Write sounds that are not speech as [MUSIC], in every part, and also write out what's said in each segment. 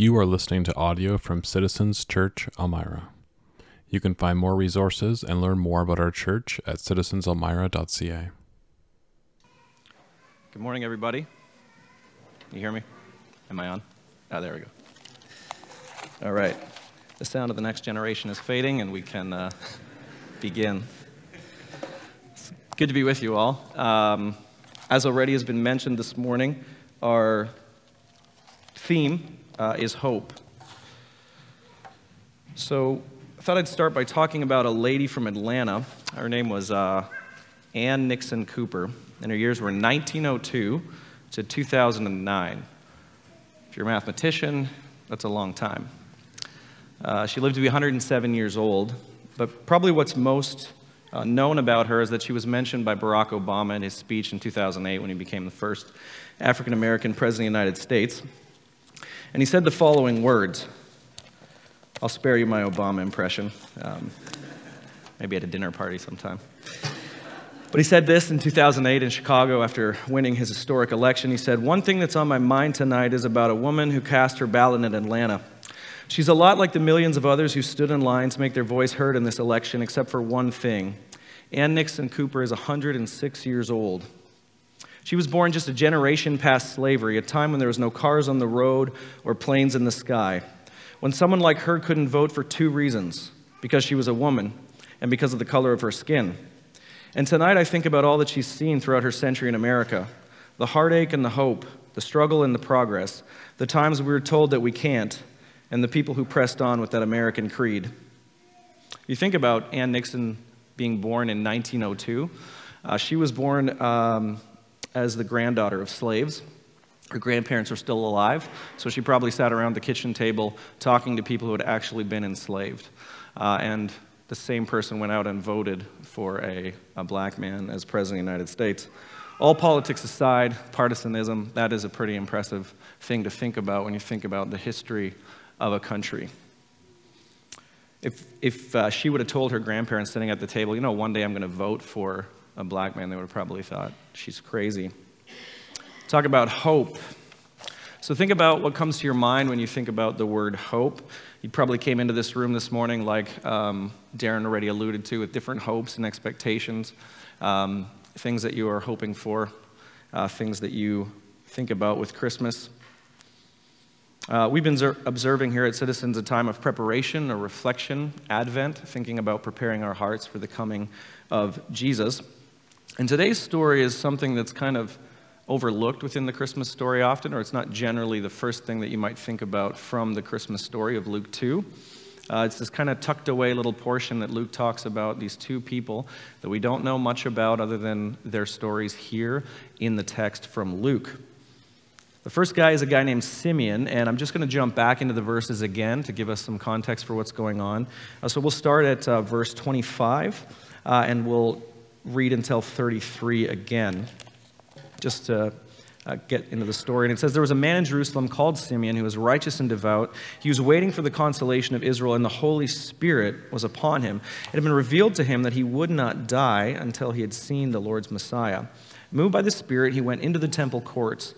You are listening to audio from Citizens Church Elmira. You can find more resources and learn more about our church at citizenselmira.ca. Good morning, everybody. You hear me? Am I on? Ah, there we go. All right. The sound of the next generation is fading, and we can uh, begin. It's good to be with you all. Um, as already has been mentioned this morning, our theme uh, is hope. So I thought I'd start by talking about a lady from Atlanta. Her name was uh, Ann Nixon Cooper, and her years were 1902 to 2009. If you're a mathematician, that's a long time. Uh, she lived to be 107 years old, but probably what's most uh, known about her is that she was mentioned by Barack Obama in his speech in 2008 when he became the first African American president of the United States. And he said the following words. I'll spare you my Obama impression, um, maybe at a dinner party sometime. But he said this in 2008 in Chicago after winning his historic election. He said, One thing that's on my mind tonight is about a woman who cast her ballot in Atlanta. She's a lot like the millions of others who stood in line to make their voice heard in this election, except for one thing. Ann Nixon Cooper is 106 years old. She was born just a generation past slavery, a time when there was no cars on the road or planes in the sky. When someone like her couldn't vote for two reasons because she was a woman and because of the color of her skin. And tonight I think about all that she's seen throughout her century in America the heartache and the hope, the struggle and the progress, the times we were told that we can't, and the people who pressed on with that American creed. You think about Ann Nixon being born in 1902. Uh, she was born um, as the granddaughter of slaves. Her grandparents are still alive, so she probably sat around the kitchen table talking to people who had actually been enslaved. Uh, and the same person went out and voted for a, a black man as president of the United States. All politics aside, partisanism, that is a pretty impressive thing to think about when you think about the history of a country. If, if uh, she would have told her grandparents sitting at the table, you know, one day I'm going to vote for a black man, they would have probably thought she's crazy. Talk about hope. So think about what comes to your mind when you think about the word hope. You probably came into this room this morning, like um, Darren already alluded to, with different hopes and expectations, um, things that you are hoping for, uh, things that you think about with Christmas. Uh, we've been observing here at Citizens a time of preparation, a reflection, Advent, thinking about preparing our hearts for the coming of Jesus. And today's story is something that's kind of overlooked within the Christmas story often, or it's not generally the first thing that you might think about from the Christmas story of Luke 2. Uh, it's this kind of tucked away little portion that Luke talks about these two people that we don't know much about other than their stories here in the text from Luke. The first guy is a guy named Simeon, and I'm just going to jump back into the verses again to give us some context for what's going on. Uh, so we'll start at uh, verse 25, uh, and we'll read until 33 again, just to uh, get into the story. And it says, There was a man in Jerusalem called Simeon who was righteous and devout. He was waiting for the consolation of Israel, and the Holy Spirit was upon him. It had been revealed to him that he would not die until he had seen the Lord's Messiah. Moved by the Spirit, he went into the temple courts.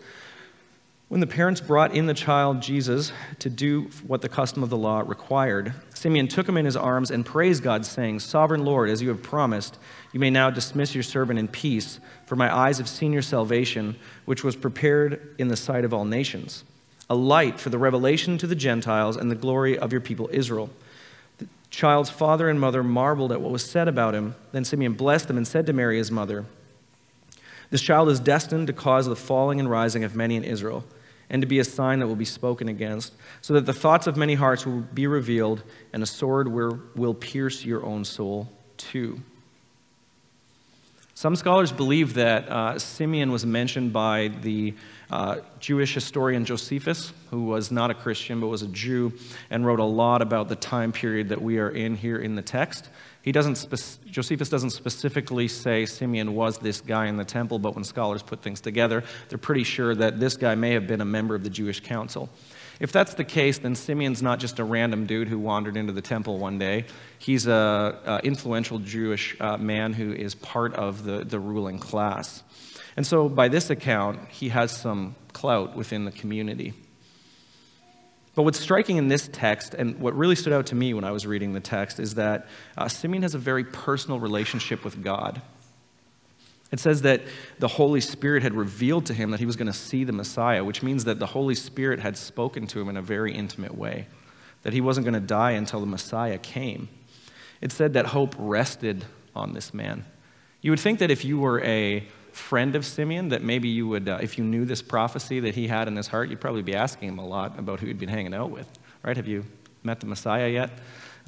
When the parents brought in the child Jesus to do what the custom of the law required, Simeon took him in his arms and praised God, saying, Sovereign Lord, as you have promised, you may now dismiss your servant in peace, for my eyes have seen your salvation, which was prepared in the sight of all nations, a light for the revelation to the Gentiles and the glory of your people Israel. The child's father and mother marveled at what was said about him. Then Simeon blessed them and said to Mary, his mother, This child is destined to cause the falling and rising of many in Israel and to be a sign that will be spoken against, so that the thoughts of many hearts will be revealed, and a sword will, pierce your own soul too. Some scholars believe that uh, Simeon was mentioned by the uh, Jewish historian Josephus, who was not a Christian but was a Jew, and wrote a lot about the time period that we are in here in the text. He doesn't spe- Josephus doesn't specifically say Simeon was this guy in the temple, but when scholars put things together, they're pretty sure that this guy may have been a member of the Jewish council. If that's the case, then Simeon's not just a random dude who wandered into the temple one day. He's an influential Jewish uh, man who is part of the, the ruling class. And so, by this account, he has some clout within the community. But what's striking in this text, and what really stood out to me when I was reading the text, is that uh, Simeon has a very personal relationship with God. It says that the Holy Spirit had revealed to him that he was going to see the Messiah, which means that the Holy Spirit had spoken to him in a very intimate way, that he wasn't going to die until the Messiah came. It said that hope rested on this man. You would think that if you were a friend of Simeon, that maybe you would, uh, if you knew this prophecy that he had in his heart, you'd probably be asking him a lot about who he'd been hanging out with, right? Have you met the Messiah yet?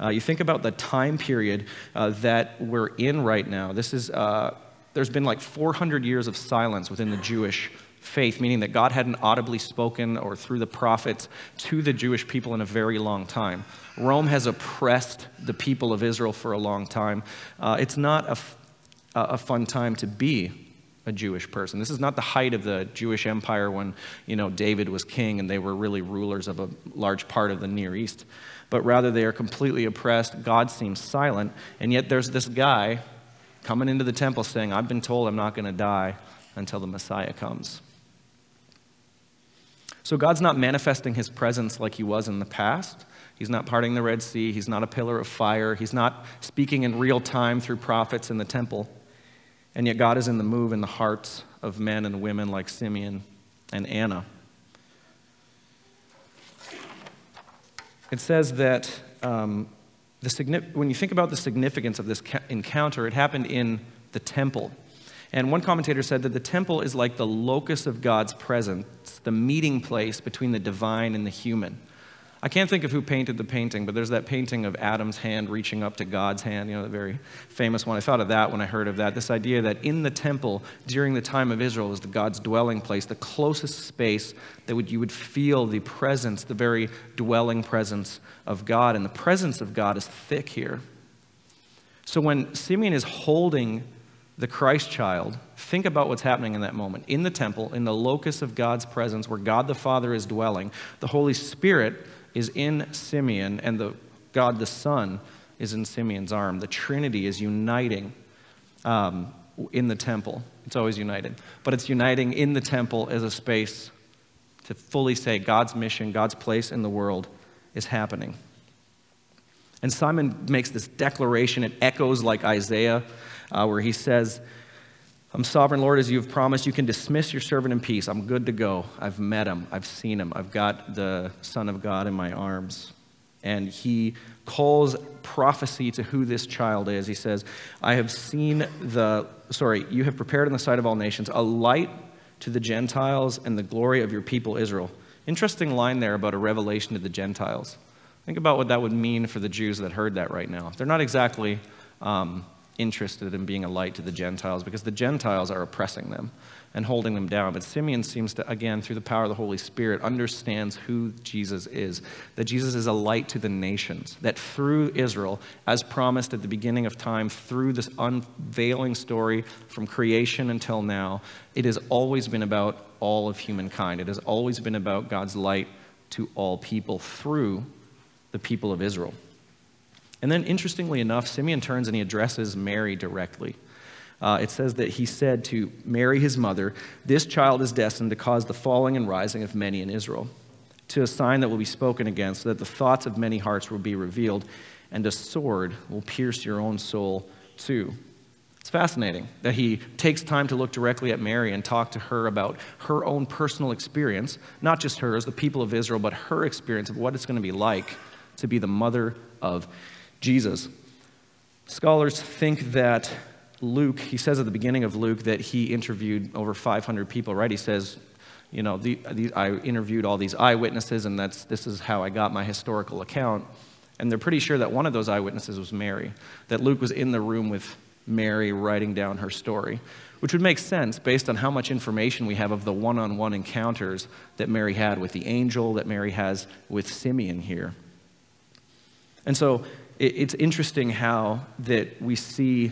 Uh, you think about the time period uh, that we're in right now. This is, uh, there's been like 400 years of silence within the Jewish faith, meaning that God hadn't audibly spoken or through the prophets to the Jewish people in a very long time. Rome has oppressed the people of Israel for a long time. Uh, it's not a, f- a fun time to be a Jewish person. This is not the height of the Jewish empire when, you know, David was king and they were really rulers of a large part of the Near East. But rather they are completely oppressed. God seems silent. And yet there's this guy coming into the temple saying, I've been told I'm not going to die until the Messiah comes. So God's not manifesting his presence like he was in the past. He's not parting the Red Sea. He's not a pillar of fire. He's not speaking in real time through prophets in the temple. And yet, God is in the move in the hearts of men and women like Simeon and Anna. It says that um, the, when you think about the significance of this encounter, it happened in the temple. And one commentator said that the temple is like the locus of God's presence, the meeting place between the divine and the human. I can't think of who painted the painting, but there's that painting of Adam's hand reaching up to God's hand, you know, the very famous one. I thought of that when I heard of that. This idea that in the temple during the time of Israel was the God's dwelling place, the closest space that would, you would feel the presence, the very dwelling presence of God. And the presence of God is thick here. So when Simeon is holding the Christ child, think about what's happening in that moment. In the temple, in the locus of God's presence, where God the Father is dwelling, the Holy Spirit is in Simeon, and the God the Son is in Simeon's arm. The Trinity is uniting um, in the temple. It's always united, but it's uniting in the temple as a space to fully say God's mission, God's place in the world is happening. And Simon makes this declaration. It echoes like Isaiah, uh, where he says, I'm sovereign Lord, as you have promised, you can dismiss your servant in peace. I'm good to go. I've met him. I've seen him. I've got the Son of God in my arms. And he calls prophecy to who this child is. He says, I have seen the, sorry, you have prepared in the sight of all nations a light to the Gentiles and the glory of your people Israel. Interesting line there about a revelation to the Gentiles. Think about what that would mean for the Jews that heard that right now. They're not exactly um, interested in being a light to the Gentiles because the Gentiles are oppressing them and holding them down. But Simeon seems to, again, through the power of the Holy Spirit, understands who Jesus is. That Jesus is a light to the nations. That through Israel, as promised at the beginning of time, through this unveiling story from creation until now, it has always been about all of humankind. It has always been about God's light to all people through the people of Israel. And then, interestingly enough, Simeon turns and he addresses Mary directly. Uh, it says that he said to Mary, his mother, This child is destined to cause the falling and rising of many in Israel, to a sign that will be spoken against, so that the thoughts of many hearts will be revealed, and a sword will pierce your own soul too. It's fascinating that he takes time to look directly at Mary and talk to her about her own personal experience, not just hers, the people of Israel, but her experience of what it's going to be like to be the mother of Jesus. Scholars think that Luke, he says at the beginning of Luke that he interviewed over 500 people, right? He says, you know, the, the, I interviewed all these eyewitnesses, and that's, this is how I got my historical account. And they're pretty sure that one of those eyewitnesses was Mary, that Luke was in the room with Mary writing down her story, which would make sense based on how much information we have of the one on one encounters that Mary had with the angel, that Mary has with Simeon here. And so it's interesting how that we see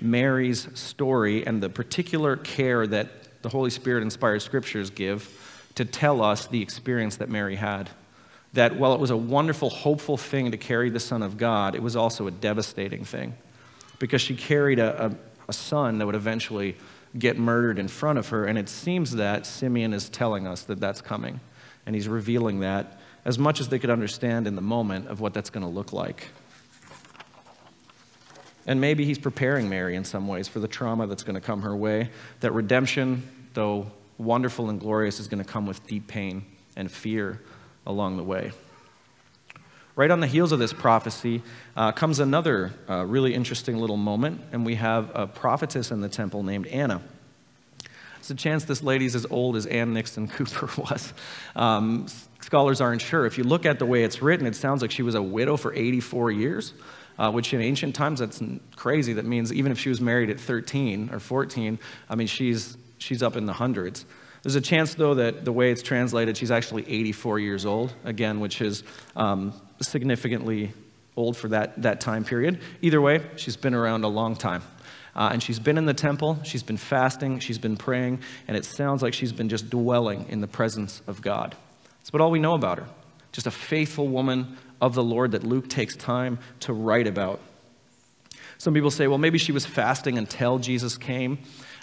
Mary's story and the particular care that the Holy Spirit inspired scriptures give to tell us the experience that Mary had. That while it was a wonderful, hopeful thing to carry the Son of God, it was also a devastating thing because she carried a, a, a son that would eventually get murdered in front of her. And it seems that Simeon is telling us that that's coming. And he's revealing that as much as they could understand in the moment of what that's going to look like. And maybe he's preparing Mary in some ways for the trauma that's going to come her way. That redemption, though wonderful and glorious, is going to come with deep pain and fear along the way. Right on the heels of this prophecy uh, comes another uh, really interesting little moment, and we have a prophetess in the temple named Anna. There's a chance this lady's as old as Ann Nixon Cooper [LAUGHS] was. Um, scholars aren't sure. If you look at the way it's written, it sounds like she was a widow for 84 years uh, which in ancient times, that's crazy. That means even if she was married at 13 or 14, I mean, she's, she's up in the hundreds. There's a chance, though, that the way it's translated, she's actually 84 years old, again, which is um, significantly old for that, that time period. Either way, she's been around a long time. Uh, and she's been in the temple, she's been fasting, she's been praying, and it sounds like she's been just dwelling in the presence of God. That's about all we know about her. Just a faithful woman of the Lord that Luke takes time to write about. Some people say, well, maybe she was fasting until Jesus came.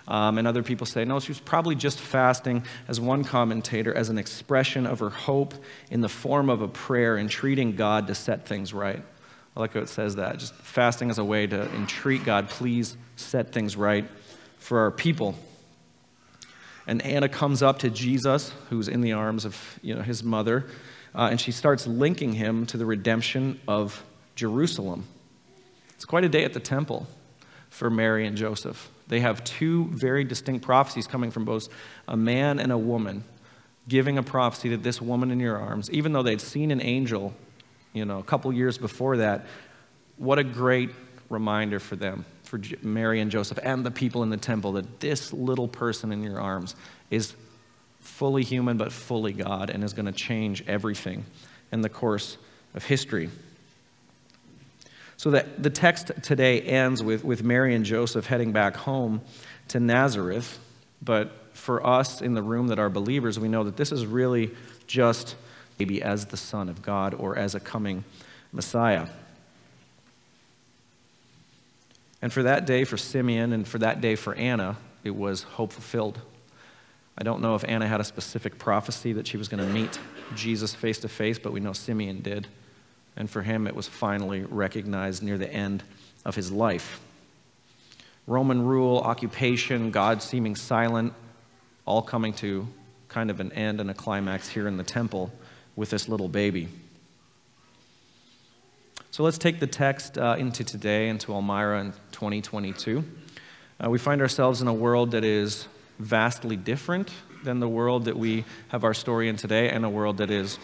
Um, and other people say, no, she was probably just fasting, as one commentator, as an expression of her hope in the form of a prayer, entreating God to set things right. I like how it says that. Just fasting as a way to entreat God, please set things right for our people. And Anna comes up to Jesus, who's in the arms of you know, his mother, uh, and she starts linking him to the redemption of Jerusalem. It's quite a day at the temple for Mary and Joseph. They have two very distinct prophecies coming from both a man and a woman, giving a prophecy that this woman in your arms, even though they'd seen an angel, you know, a couple years before that, what a great reminder for them, for Mary and Joseph and the people in the temple, that this little person in your arms is fully human but fully God, and is going to change everything in the course of history. So that the text today ends with, with Mary and Joseph heading back home to Nazareth. But for us in the room that are believers, we know that this is really just maybe as the Son of God or as a coming Messiah. And for that day for Simeon and for that day for Anna, it was hope fulfilled. I don't know if Anna had a specific prophecy that she was going to meet Jesus face to face, but we know Simeon did. And for him, it was finally recognized near the end of his life. Roman rule, occupation, God seeming silent, all coming to kind of an end and a climax here in the temple with this little baby. So let's take the text uh, into today, into Elmira in 2022. Uh, we find ourselves in a world that is vastly different than the world that we have our story in today, and a world that is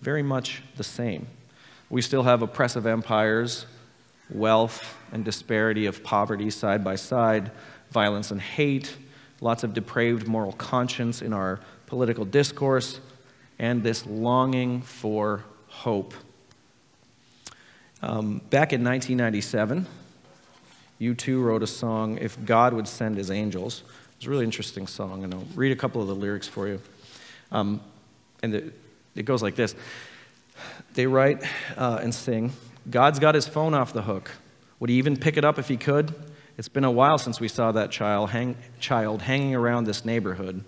very much the same. We still have oppressive empires, wealth and disparity of poverty side by side, violence and hate, lots of depraved moral conscience in our political discourse, and this longing for hope. Um, back in 1997, U2 wrote a song, If God Would Send His Angels, it's a really interesting song, and I'll read a couple of the lyrics for you. Um, and it, it, goes like this They write uh, and sing God's got his phone off the hook. Would he even pick it up if he could? It's been a while since we saw that child, hang, child hanging around this neighborhood.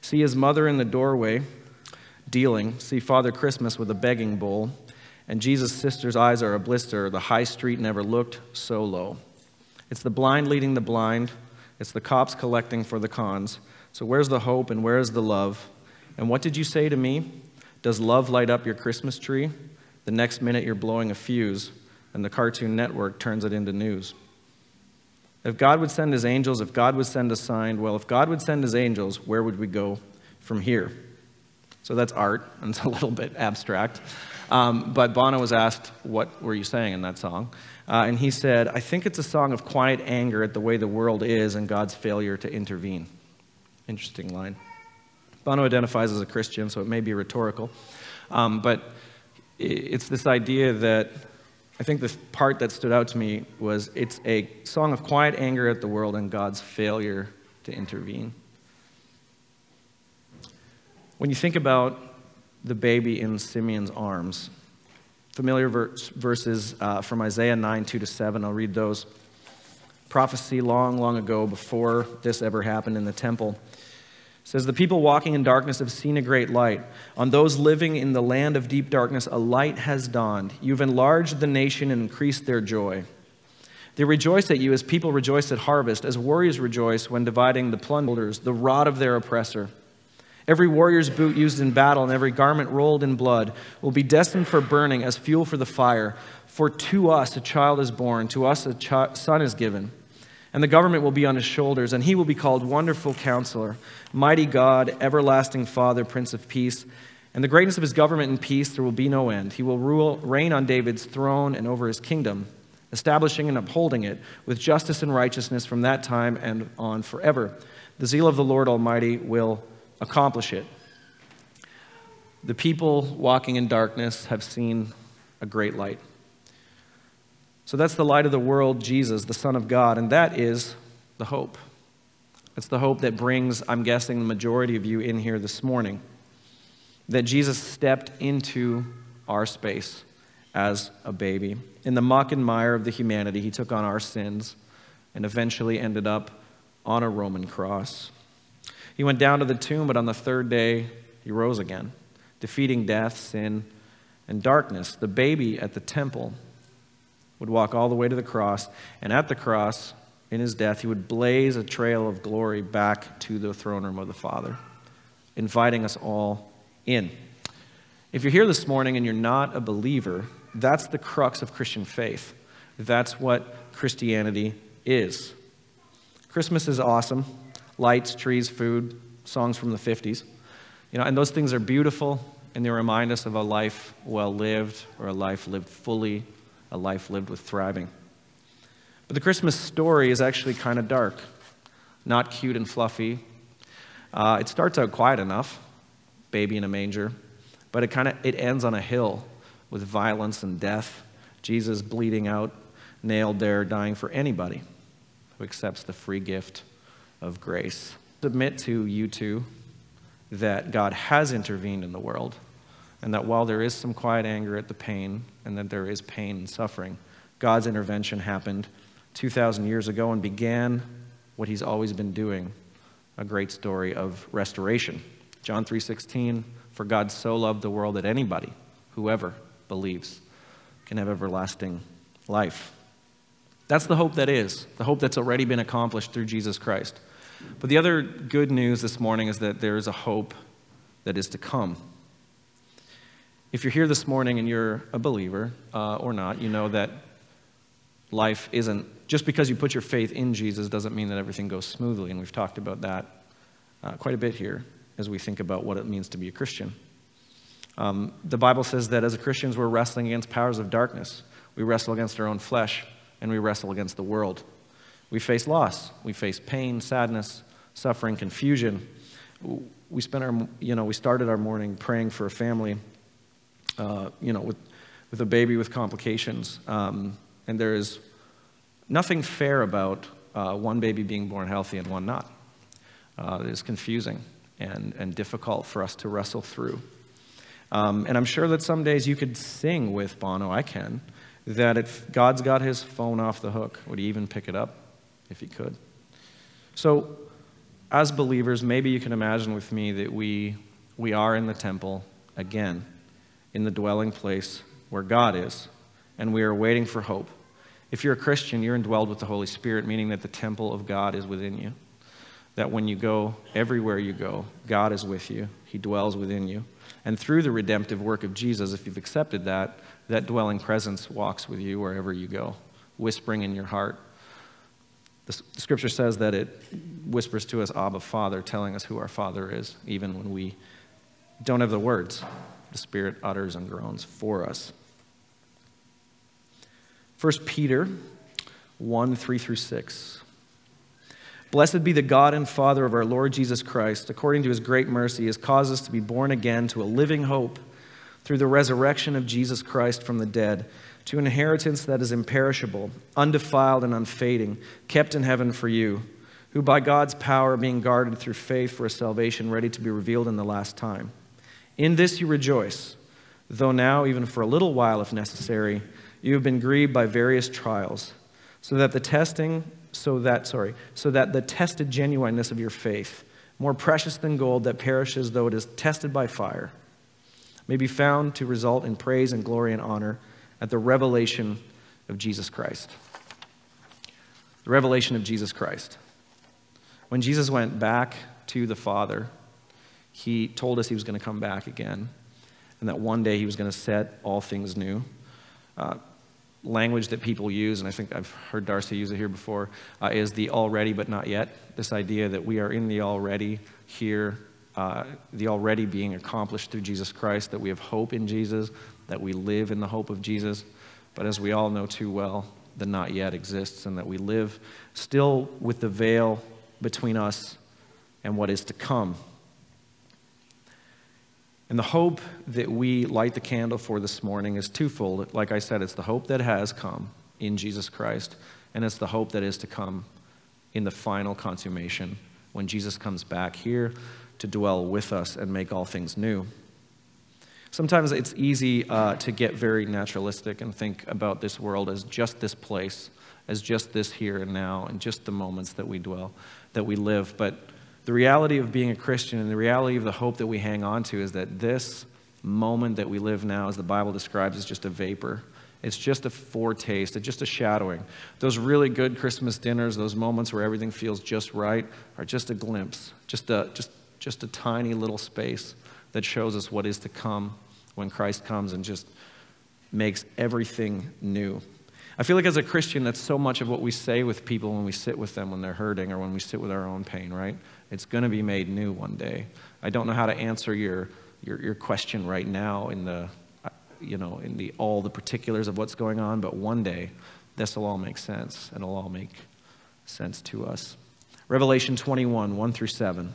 See his mother in the doorway dealing. See Father Christmas with a begging bowl. And Jesus' sister's eyes are a blister. The high street never looked so low. It's the blind leading the blind. It's the cops collecting for the cons. So, where's the hope and where's the love? And what did you say to me? Does love light up your Christmas tree? The next minute you're blowing a fuse, and the Cartoon Network turns it into news. If God would send his angels, if God would send a sign, well, if God would send his angels, where would we go from here? So that's art, and [LAUGHS] it's a little bit abstract. Um, but Bono was asked, What were you saying in that song? Uh, and he said, I think it's a song of quiet anger at the way the world is and God's failure to intervene. Interesting line. Bono identifies as a Christian, so it may be rhetorical. Um, but it's this idea that I think the part that stood out to me was it's a song of quiet anger at the world and God's failure to intervene. When you think about the baby in Simeon's arms, familiar verse, verses uh, from Isaiah 9, 2 to 7. I'll read those. Prophecy long, long ago, before this ever happened in the temple. says the people walking in darkness have seen a great light on those living in the land of deep darkness a light has dawned you've enlarged the nation and increased their joy they rejoice at you as people rejoice at harvest as warriors rejoice when dividing the plunders the rod of their oppressor every warrior's boot used in battle and every garment rolled in blood will be destined for burning as fuel for the fire for to us a child is born to us a son is given and the government will be on his shoulders, and he will be called Wonderful Counselor, Mighty God, Everlasting Father, Prince of Peace. And the greatness of his government and peace there will be no end. He will rule, reign on David's throne and over his kingdom, establishing and upholding it with justice and righteousness from that time and on forever. The zeal of the Lord Almighty will accomplish it. The people walking in darkness have seen a great light. So that's the light of the world, Jesus, the Son of God, and that is the hope. It's the hope that brings, I'm guessing, the majority of you in here this morning. That Jesus stepped into our space as a baby. In the muck and mire of the humanity, he took on our sins and eventually ended up on a Roman cross. He went down to the tomb, but on the third day, he rose again, defeating death, sin, and darkness. The baby at the temple would walk all the way to the cross, and at the cross, in his death, he would blaze a trail of glory back to the throne room of the Father, inviting us all in. If you're here this morning and you're not a believer, that's the crux of Christian faith. That's what Christianity is. Christmas is awesome lights, trees, food, songs from the 50s. You know, and those things are beautiful and they remind us of a life well lived or a life lived fully a life lived with thriving. But the Christmas story is actually kind of dark, not cute and fluffy. Uh, it starts out quiet enough, baby in a manger, but it kind of it ends on a hill with violence and death. Jesus bleeding out, nailed there, dying for anybody who accepts the free gift of grace. Submit to you two that God has intervened in the world and that while there is some quiet anger at the pain, and that there is pain and suffering, God's intervention happened 2,000 years ago and began what He's always been doing a great story of restoration. John 3:16 For God so loved the world that anybody whoever believes can have everlasting life. That's the hope that is, the hope that's already been accomplished through Jesus Christ. But the other good news this morning is that there is a hope that is to come. If you're here this morning and you're a believer uh, or not, you know that life isn't, just because you put your faith in Jesus doesn't mean that everything goes smoothly. And we've talked about that uh, quite a bit here as we think about what it means to be a Christian. Um, the Bible says that as Christians, we're wrestling against powers of darkness. We wrestle against our own flesh, and we wrestle against the world. We face loss. We face pain, sadness, suffering, confusion. We spent our, you know, we started our morning praying for a family uh, you know, with, with a baby with complications. Um, and there is nothing fair about uh, one baby being born healthy and one not. Uh, it is confusing and, and difficult for us to wrestle through. Um, and I'm sure that some days you could sing with Bono, I can, that if God's got his phone off the hook, would he even pick it up if he could? So, as believers, maybe you can imagine with me that we, we are in the temple again in the dwelling place where God is, and we are waiting for hope. If you're a Christian, you're indwelled with the Holy Spirit, meaning that the temple of God is within you. That when you go, everywhere you go, God is with you, He dwells within you. And through the redemptive work of Jesus, if you've accepted that, that dwelling presence walks with you wherever you go, whispering in your heart. The, scripture says that it whispers to us, Abba, Father, telling us who our Father is, even when we don't have the words the Spirit utters and groans for us. 1 Peter 1 3 through 6. Blessed be the God and Father of our Lord Jesus Christ. According to his great mercy, has caused us to be born again to a living hope through the resurrection of Jesus Christ from the dead, to an inheritance that is imperishable, undefiled, and unfading, kept in heaven for you, who by God's power being guarded through faith for a salvation ready to be revealed in the last time. In this you rejoice, though now, even for a little while if necessary, you have been grieved by various trials, so that the testing, so that, sorry, so that the tested genuineness of your faith, more precious than gold that perishes though it is tested by fire, may be found to result in praise and glory and honor at the revelation of Jesus Christ. The revelation of Jesus Christ. When Jesus went back to the Father, he told us he was going to come back again and that one day he was going to set all things new. Uh, language that people use, and I think I've heard Darcy use it here before, uh, is the already but not yet. This idea that we are in the already here, uh, the already being accomplished through Jesus Christ, that we have hope in Jesus, that we live in the hope of Jesus. But as we all know too well, the not yet exists, and that we live still with the veil between us and what is to come. And the hope that we light the candle for this morning is twofold. Like I said, it's the hope that has come in Jesus Christ, and it's the hope that is to come in the final consummation when Jesus comes back here to dwell with us and make all things new. Sometimes it's easy uh, to get very naturalistic and think about this world as just this place, as just this here and now, and just the moments that we dwell, that we live. But the reality of being a Christian and the reality of the hope that we hang on to is that this moment that we live now, as the Bible describes, is just a vapor. It's just a foretaste, it's just a shadowing. Those really good Christmas dinners, those moments where everything feels just right, are just a glimpse, just a, just, just a tiny little space that shows us what is to come when Christ comes and just makes everything new. I feel like as a Christian, that's so much of what we say with people when we sit with them when they're hurting or when we sit with our own pain, right? It's going to be made new one day. I don't know how to answer your, your, your question right now in the, you know, in the, all the particulars of what's going on, but one day this will all make sense and it'll all make sense to us. Revelation 21, 1 through 7.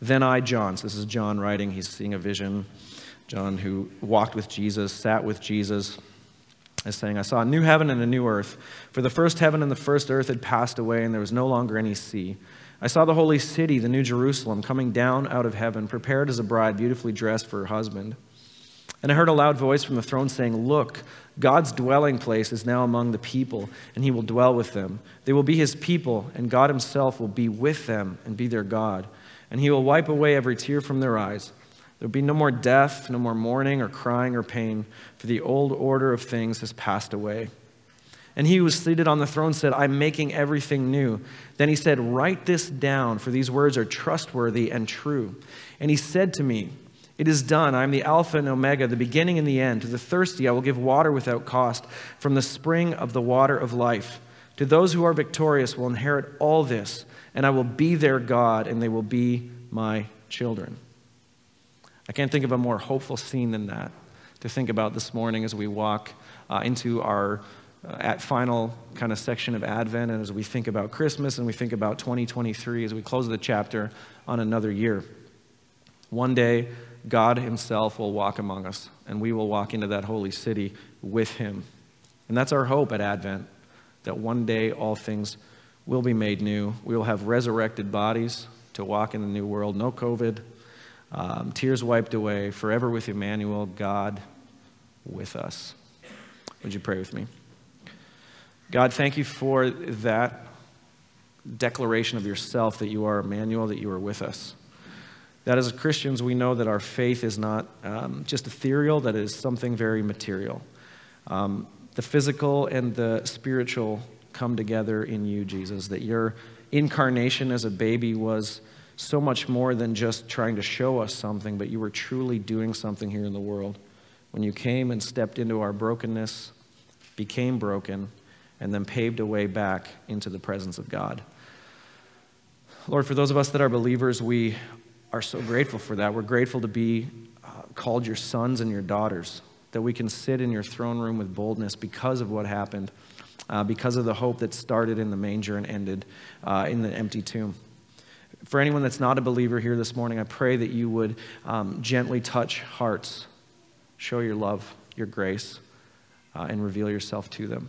Then I, John, so this is John writing, he's seeing a vision. John, who walked with Jesus, sat with Jesus, is saying, I saw a new heaven and a new earth. For the first heaven and the first earth had passed away, and there was no longer any sea. I saw the holy city, the new Jerusalem, coming down out of heaven, prepared as a bride, beautifully dressed for her husband. And I heard a loud voice from the throne saying, Look, God's dwelling place is now among the people, and he will dwell with them. They will be his people, and God himself will be with them and be their God. And he will wipe away every tear from their eyes. There will be no more death, no more mourning or crying or pain, for the old order of things has passed away. And he who was seated on the throne said, I'm making everything new. Then he said, Write this down, for these words are trustworthy and true. And he said to me, It is done. I am the Alpha and Omega, the beginning and the end. To the thirsty, I will give water without cost from the spring of the water of life. To those who are victorious will inherit all this, and I will be their God, and they will be my children. I can't think of a more hopeful scene than that to think about this morning as we walk uh, into our uh, at final kind of section of Advent, and as we think about Christmas and we think about 2023, as we close the chapter on another year. One day, God Himself will walk among us, and we will walk into that holy city with Him. And that's our hope at Advent, that one day all things will be made new. We will have resurrected bodies to walk in the new world. No COVID, um, tears wiped away, forever with Emmanuel, God with us. Would you pray with me? God, thank you for that declaration of yourself that you are Emmanuel, that you are with us. That as Christians, we know that our faith is not um, just ethereal, that is something very material. Um, the physical and the spiritual come together in you, Jesus, that your incarnation as a baby was so much more than just trying to show us something, but you were truly doing something here in the world. When you came and stepped into our brokenness, became broken, and then paved a way back into the presence of God. Lord, for those of us that are believers, we are so grateful for that. We're grateful to be uh, called your sons and your daughters, that we can sit in your throne room with boldness because of what happened, uh, because of the hope that started in the manger and ended uh, in the empty tomb. For anyone that's not a believer here this morning, I pray that you would um, gently touch hearts, show your love, your grace, uh, and reveal yourself to them.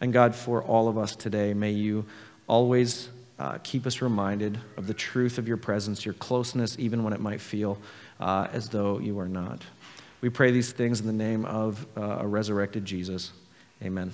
And God, for all of us today, may you always uh, keep us reminded of the truth of your presence, your closeness, even when it might feel uh, as though you are not. We pray these things in the name of uh, a resurrected Jesus. Amen.